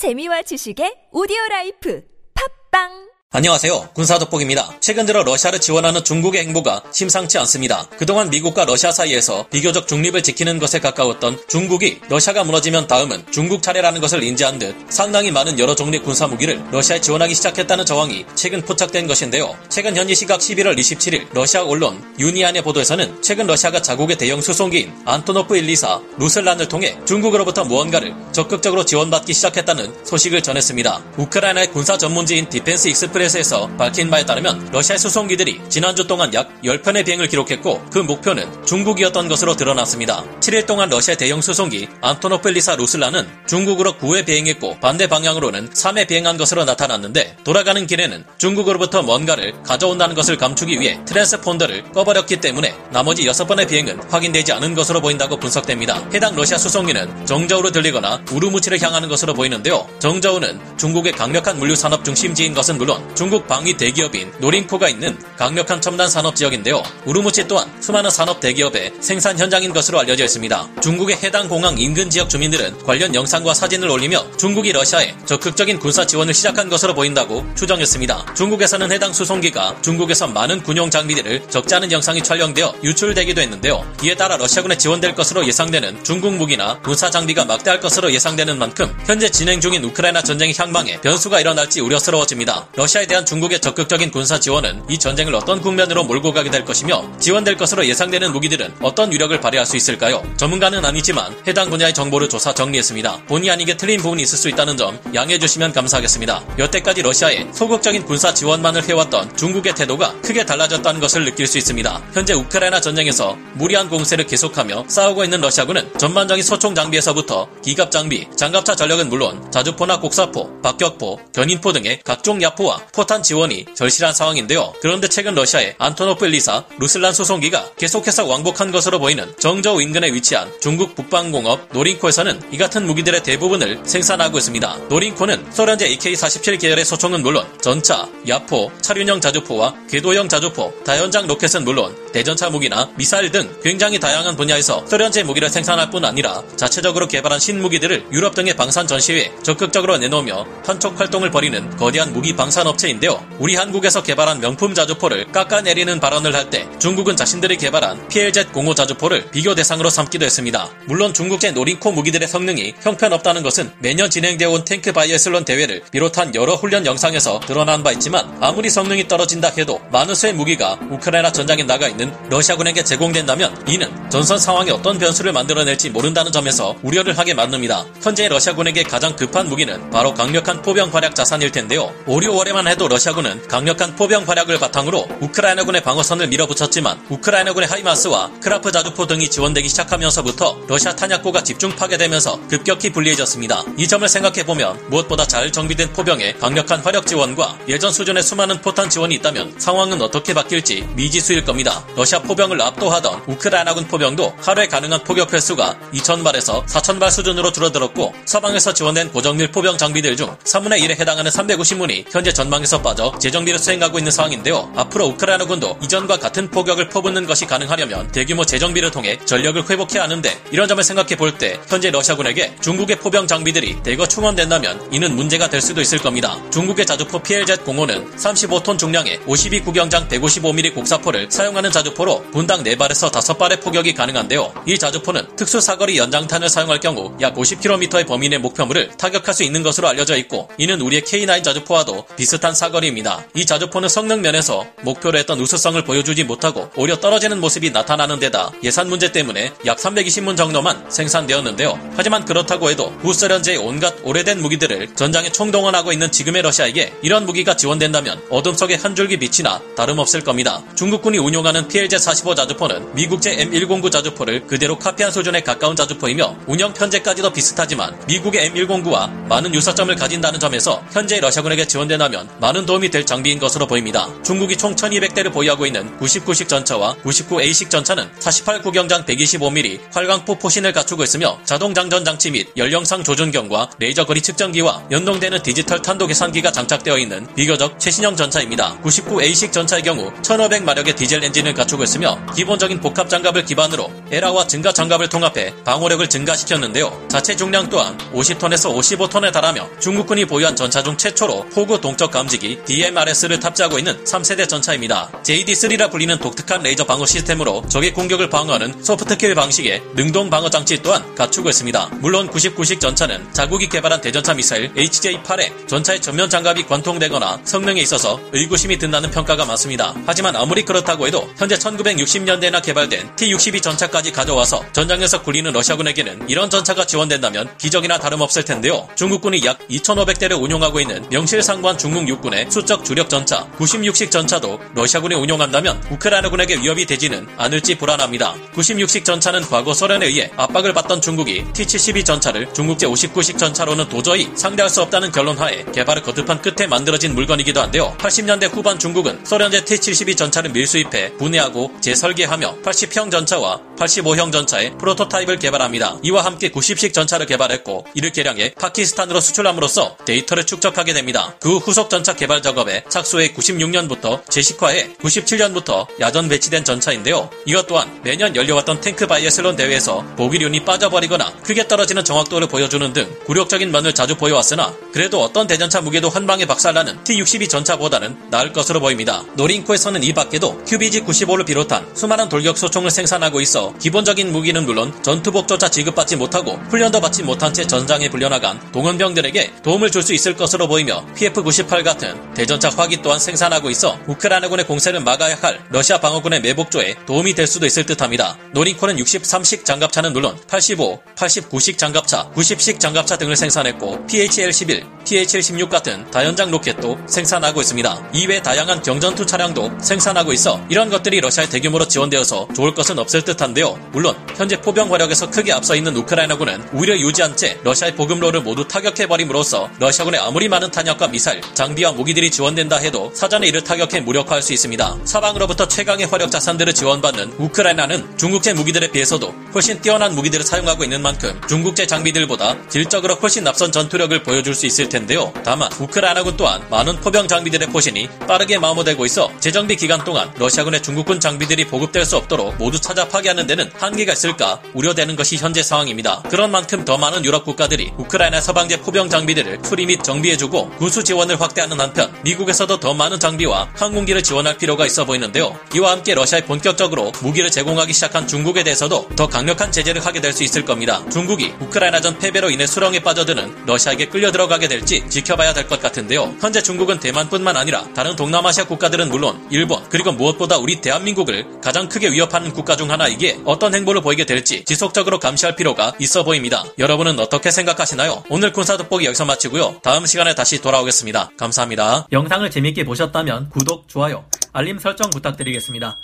재미와 지식의 오디오 라이프. 팟빵 안녕하세요. 군사돋보기입니다. 최근 들어 러시아를 지원하는 중국의 행보가 심상치 않습니다. 그동안 미국과 러시아 사이에서 비교적 중립을 지키는 것에 가까웠던 중국이 러시아가 무너지면 다음은 중국 차례라는 것을 인지한 듯 상당히 많은 여러 종류의 군사 무기를 러시아에 지원하기 시작했다는 정황이 최근 포착된 것인데요. 최근 현지 시각 11월 27일 러시아 언론 유니안의 보도에서는 최근 러시아가 자국의 대형 수송기인 안토노프 124 루슬란을 통해 중국으로부터 무언가를 적극적으로 지원받기 시작했다는 소식을 전했습니다. 우크라이나의 군사 전문지인 Defense Express에서 밝힌 바에 따르면 러시아 수송기들이 지난주 동안 약 10편의 비행을 기록했고 그 목표는 중국이었던 것으로 드러났습니다. 7일 동안 러시아 대형 수송기 안토노프 124 루슬란은 중국으로 9회 비행했고 반대 방향으로는 3회 비행한 것으로 나타났는데 돌아가는 길에는 중국으로부터 뭔가를 가져온다는 것을 감추기 위해 트랜스폰더를 꺼버렸기 때문에 나머지 6번의 비행은 확인되지 않은 것으로 보인다고 분석됩니다. 해당 러시아 수송기는 정저우로 들리거나 우루무치를 향하는 것으로 보이는데요. 정저우는 중국의 강력한 물류 산업 중심지인 것은 물론 중국 방위 대기업인 노린코가 있는 강력한 첨단 산업 지역인데요. 우루무치 또한 수많은 산업 대기업의 생산 현장인 것으로 알려져 있습니다. 중국의 해당 공항 인근 지역 주민들은 관련 영상과 사진을 올리며 중국이 러시아에 적극적인 군사 지원을 시작한 것으로 보인다고 추정했습니다. 중국에서는 해당 수송기가 중국에서 많은 군용 장비들을 적지 않은 영상이 촬영되어 유출되기도 했는데요. 이에 따라 러시아군에 지원될 것으로 예상되는 중국 무기나 군사 장비가 막대할 것으로 예상되는 만큼 현재 진행 중인 우크라이나 전쟁의 향방에 변수가 일어날지 우려스러워집니다. 러시아 러시아에 대한 중국의 적극적인 군사 지원은 이 전쟁을 어떤 국면으로 몰고 가게 될 것이며 지원될 것으로 예상되는 무기들은 어떤 위력을 발휘할 수 있을까요? 전문가는 아니지만 해당 분야의 정보를 조사 정리했습니다. 본의 아니게 틀린 부분이 있을 수 있다는 점 양해해 주시면 감사하겠습니다. 여태까지 러시아에 소극적인 군사 지원만을 해왔던 중국의 태도가 크게 달라졌다는 것을 느낄 수 있습니다. 현재 우크라이나 전쟁에서 무리한 공세를 계속하며 싸우고 있는 러시아군은 전반적인 소총 장비에서부터 기갑 장비, 장갑차 전력은 물론 자주포나 곡사포, 박격포, 견인포 등의 각종 야포와 포탄 지원이 절실한 상황인데요. 그런데 최근 러시아의 안토노프 124 루슬란 수송기가 계속해서 왕복한 것으로 보이는 정저우 인근에 위치한 중국 북방공업 노린코에서는 이 같은 무기들의 대부분을 생산하고 있습니다. 노린코는 소련제 AK-47 계열의 소총은 물론 전차, 야포, 차륜형 자주포와 궤도형 자주포, 다연장 로켓은 물론 대전차 무기나 미사일 등 굉장히 다양한 분야에서 소련제 무기를 생산할 뿐 아니라 자체적으로 개발한 신무기들을 유럽 등의 방산 전시회에 적극적으로 내놓으며 판촉 활동을 벌이는 거대한 무기 방산 업체인데요. 우리 한국에서 개발한 명품 자주포를 깎아내리는 발언을 할 때 중국은 자신들이 개발한 PLZ-05 자주포를 비교 대상으로 삼기도 했습니다. 물론 중국제 노린코 무기들의 성능이 형편없다는 것은 매년 진행되어 온 탱크 바이애슬론 대회를 비롯한 여러 훈련 영상에서 드러난 바 있지만 아무리 성능이 떨어진다 해도 많은 수의 무기가 우크라이나 전장에 나가 있는 러시아군에게 제공된다면 이는 전선 상황에 어떤 변수를 만들어낼지 모른다는 점에서 우려를 하게 만듭니다. 현재 러시아군에게 가장 급한 무기는 바로 강력한 포병 화력 자산일 텐데요. 5, 6월에만 해도 러시아군은 강력한 포병 화력을 바탕으로 우크라이나군의 방어선을 밀어붙였지만 우크라이나군의 하이마스와 크라프 자주포 등이 지원되기 시작하면서부터 러시아 탄약고가 집중 파괴되면서 급격히 불리해졌습니다. 이 점을 생각해보면 무엇보다 잘 정비된 포병의 강력한 화력 지원과 예전 수준의 수많은 포탄 지원이 있다면 상황은 어떻게 바뀔지 미지수일 겁니다. 러시아 포병을 압도하던 우크라이나군 포병도 하루에 가능한 포격 횟수가 2,000발에서 4,000발 수준으로 줄어들었고 서방에서 지원된 고정밀 포병 장비들 중 3분의 1에 해당하는 350문이 현재 전방에서 빠져 재정비를 수행하고 있는 상황인데요. 앞으로 우크라이나군도 이전과 같은 포격을 퍼붓는 것이 가능하려면 대규모 재정비를 통해 전력을 회복해야 하는데 이런 점을 생각해 볼 때 현재 러시아군에게 중국의 포병 장비들이 대거 충원된다면 이는 문제가 될 수도 있을 겁니다. 중국의 자주포 PLZ-05는 35톤 중량의 52 구경장 155mm 곡사포를 사용하는 자주포로 분당 4발에서 5발의 포격이 가능한데요. 이 자주포는 특수 사거리 연장탄을 사용할 경우 약 50km의 범위 내 목표물을 타격할 수 있는 것으로 알려져 있고 이는 우리의 K9 자주포와도 비슷 한 사거리입니다. 이 자주포는 성능 면에서 목표로 했던 우수성을 보여주지 못하고 오히려 떨어지는 모습이 나타나는 데다 예산 문제 때문에 약 320문 정도만 생산되었는데요. 하지만 그렇다고 해도 구소련제의 온갖 오래된 무기들을 전장에 총동원하고 있는 지금의 러시아에게 이런 무기가 지원된다면 어둠 속의 한 줄기 빛이나 다름없을 겁니다. 중국군이 운용하는 PLZ-45 자주포는 미국제 M109 자주포를 그대로 카피한 수준에 가까운 자주포이며 운영 편제까지도 비슷하지만 미국의 M109와 많은 유사점을 가진다는 점에서 현재 러시아군에게 지원된다면 많은 도움이 될 장비인 것으로 보입니다. 중국이 총 1200대를 보유하고 있는 99식 전차와 99A식 전차는 48 구경장 125mm 활강포 포신을 갖추고 있으며 자동 장전 장치 및 열영상 조준경과 레이저 거리 측정기와 연동되는 디지털 탄도 계산기가 장착되어 있는 비교적 최신형 전차입니다. 99A식 전차의 경우 1500마력의 디젤 엔진을 갖추고 있으며 기본적인 복합 장갑을 기반으로 ERA와 증가 장갑을 통합해 방어력을 증가시켰는데요. 자체 중량 또한 50톤에서 55톤에 달하며 중국군이 보유한 전차 중 최초로 포구 동적 감지기 DMRS를 탑재하고 있는 3세대 전차입니다. JD3라 불리는 독특한 레이저 방어 시스템으로 적의 공격을 방어하는 soft kill 방식의 능동 방어 장치 또한 갖추고 있습니다. 물론 99식 전차는 자국이 개발한 대전차 미사일 HJ-8에 전차의 전면 장갑이 관통되거나 성능에 있어서 의구심이 든다는 평가가 많습니다. 하지만 아무리 그렇다고 해도 현재 1960년대나 개발된 T-62 전차까지 가져와서 전장에서 굴리는 러시아군에게는 이런 전차가 지원된다면 기적이나 다름없을 텐데요. 중국군이 약 2,500대를 운용하고 있는 명실상부한 중국 육군의 수적 주력 전차 96식 전차도 러시아군이 운용한다면 우크라이나군에게 위협이 되지는 않을지 불안합니다. 96식 전차는 과거 소련에 의해 압박을 받던 중국이 T-72 전차를 중국 제 59식 전차로는 도저히 상대할 수 없다는 결론하에 개발을 거듭한 끝에 만들어진 물건이기도 한데요. 80년대 후반 중국은 소련제 T-72 전차를 밀수입해 분해하고 재설계하며 80형 전차와 85형 전차의 프로토타입을 개발합니다. 이와 함께 90식 전차를 개발했고 이를 개량해 파키스탄으로 수출함으로써 데이터를 축적하게 됩니다. 그 후속 전차 개발 작업에 착수해 96년부터 제식화해 97년부터 야전 배치된 전차인데요. 이것 또한 매년 열려왔던 탱크 바이애슬론 대회에서 보기륜이 빠져버리거나 크게 떨어지는 정확도를 보여주는 등 굴욕적인 면을 자주 보여왔으나 그래도 어떤 대전차 무기도 한 방에 박살나는 T-62 전차보다는 나을 것으로 보입니다. 노린코에서는 이 밖에도 QBG-95를 비롯한 수많은 돌격 소총을 생산하고 있어 기본적인 무기는 물론 전투복조차 지급받지 못하고 훈련도 받지 못한 채 전장에 불려나간 동원병들에게 도움을 줄 수 있을 것으로 보이며 PF-98 같은 대전차 화기 또한 생산하고 있어 우크라이나군의 공세를 막아야 할 러시아 방어군의 매복조에 도움이 될 수도 있을 듯합니다. 노린코는 63식 장갑차는 물론 85, 89식 장갑차, 90식 장갑차 등을 생산했고 PHL-11, PHL-16 같은 다연장 로켓도 생산하고 있습니다. 이외 다양한 경전투 차량도 생산하고 있어 이런 것들이 러시아에 대규모로 지원되어서 좋을 것은 없을 듯한데요. 물론 현재 포병 화력에서 크게 앞서 있는 우크라이나군은 우위를 유지한 채 러시아의 보급로를 모두 타격해버림으로써 러시아군의 아무리 많은 탄약과 미사일, 장비와 무기들이 지원된다 해도 사전에 이를 타격해 무력화할 수 있습니다. 사방으로부터 최강의 화력 자산들을 지원받는 우크라이나는 중국제 무기들에 비해서도 훨씬 뛰어난 무기들을 사용하고 있는 만큼 중국제 장비들보다 질적으로 훨씬 앞선 전투력을 보여줄 수 있을 텐데요. 다만 우크라이나군 또한 많은 포병 장비들의 포신이 빠르게 마모되고 있어 재정비 기간 동안 러시아군의 중국군 장비들이 보급될 수 없도록 모두 찾아 파괴하는 데는 한계가 있을까 우려되는 것이 현재 상황입니다. 그런 만큼 더 많은 유럽 국가들이 우크라이나 서방제 포병 장비들을 수리 및 정비해주고 군수 지원을 확대 하는 한편 미국에서도 더 많은 장비와 항공기를 지원할 필요가 있어 보이는데요. 이와 함께 러시아에 본격적으로 무기를 제공하기 시작한 중국에 대해서도 더 강력한 제재를 하게 될 수 있을 겁니다. 중국이 우크라이나전 패배로 인해 수렁에 빠져드는 러시아에게 끌려 들어가게 될지 지켜봐야 될 것 같은데요. 현재 중국은 대만뿐만 아니라 다른 동남아시아 국가들은 물론 일본 그리고 무엇보다 우리 대한민국을 가장 크게 위협하는 국가 중 하나이기에 어떤 행보를 보이게 될지 지속적으로 감시할 필요가 있어 보입니다. 여러분은 어떻게 생각하시나요? 오늘 군사 돋보기 여기서 마치고요. 다음 시간에 다시 돌아오겠습니다. 감사합니다. 영상을 재밌게 보셨다면 구독, 좋아요, 알림 설정 부탁드리겠습니다.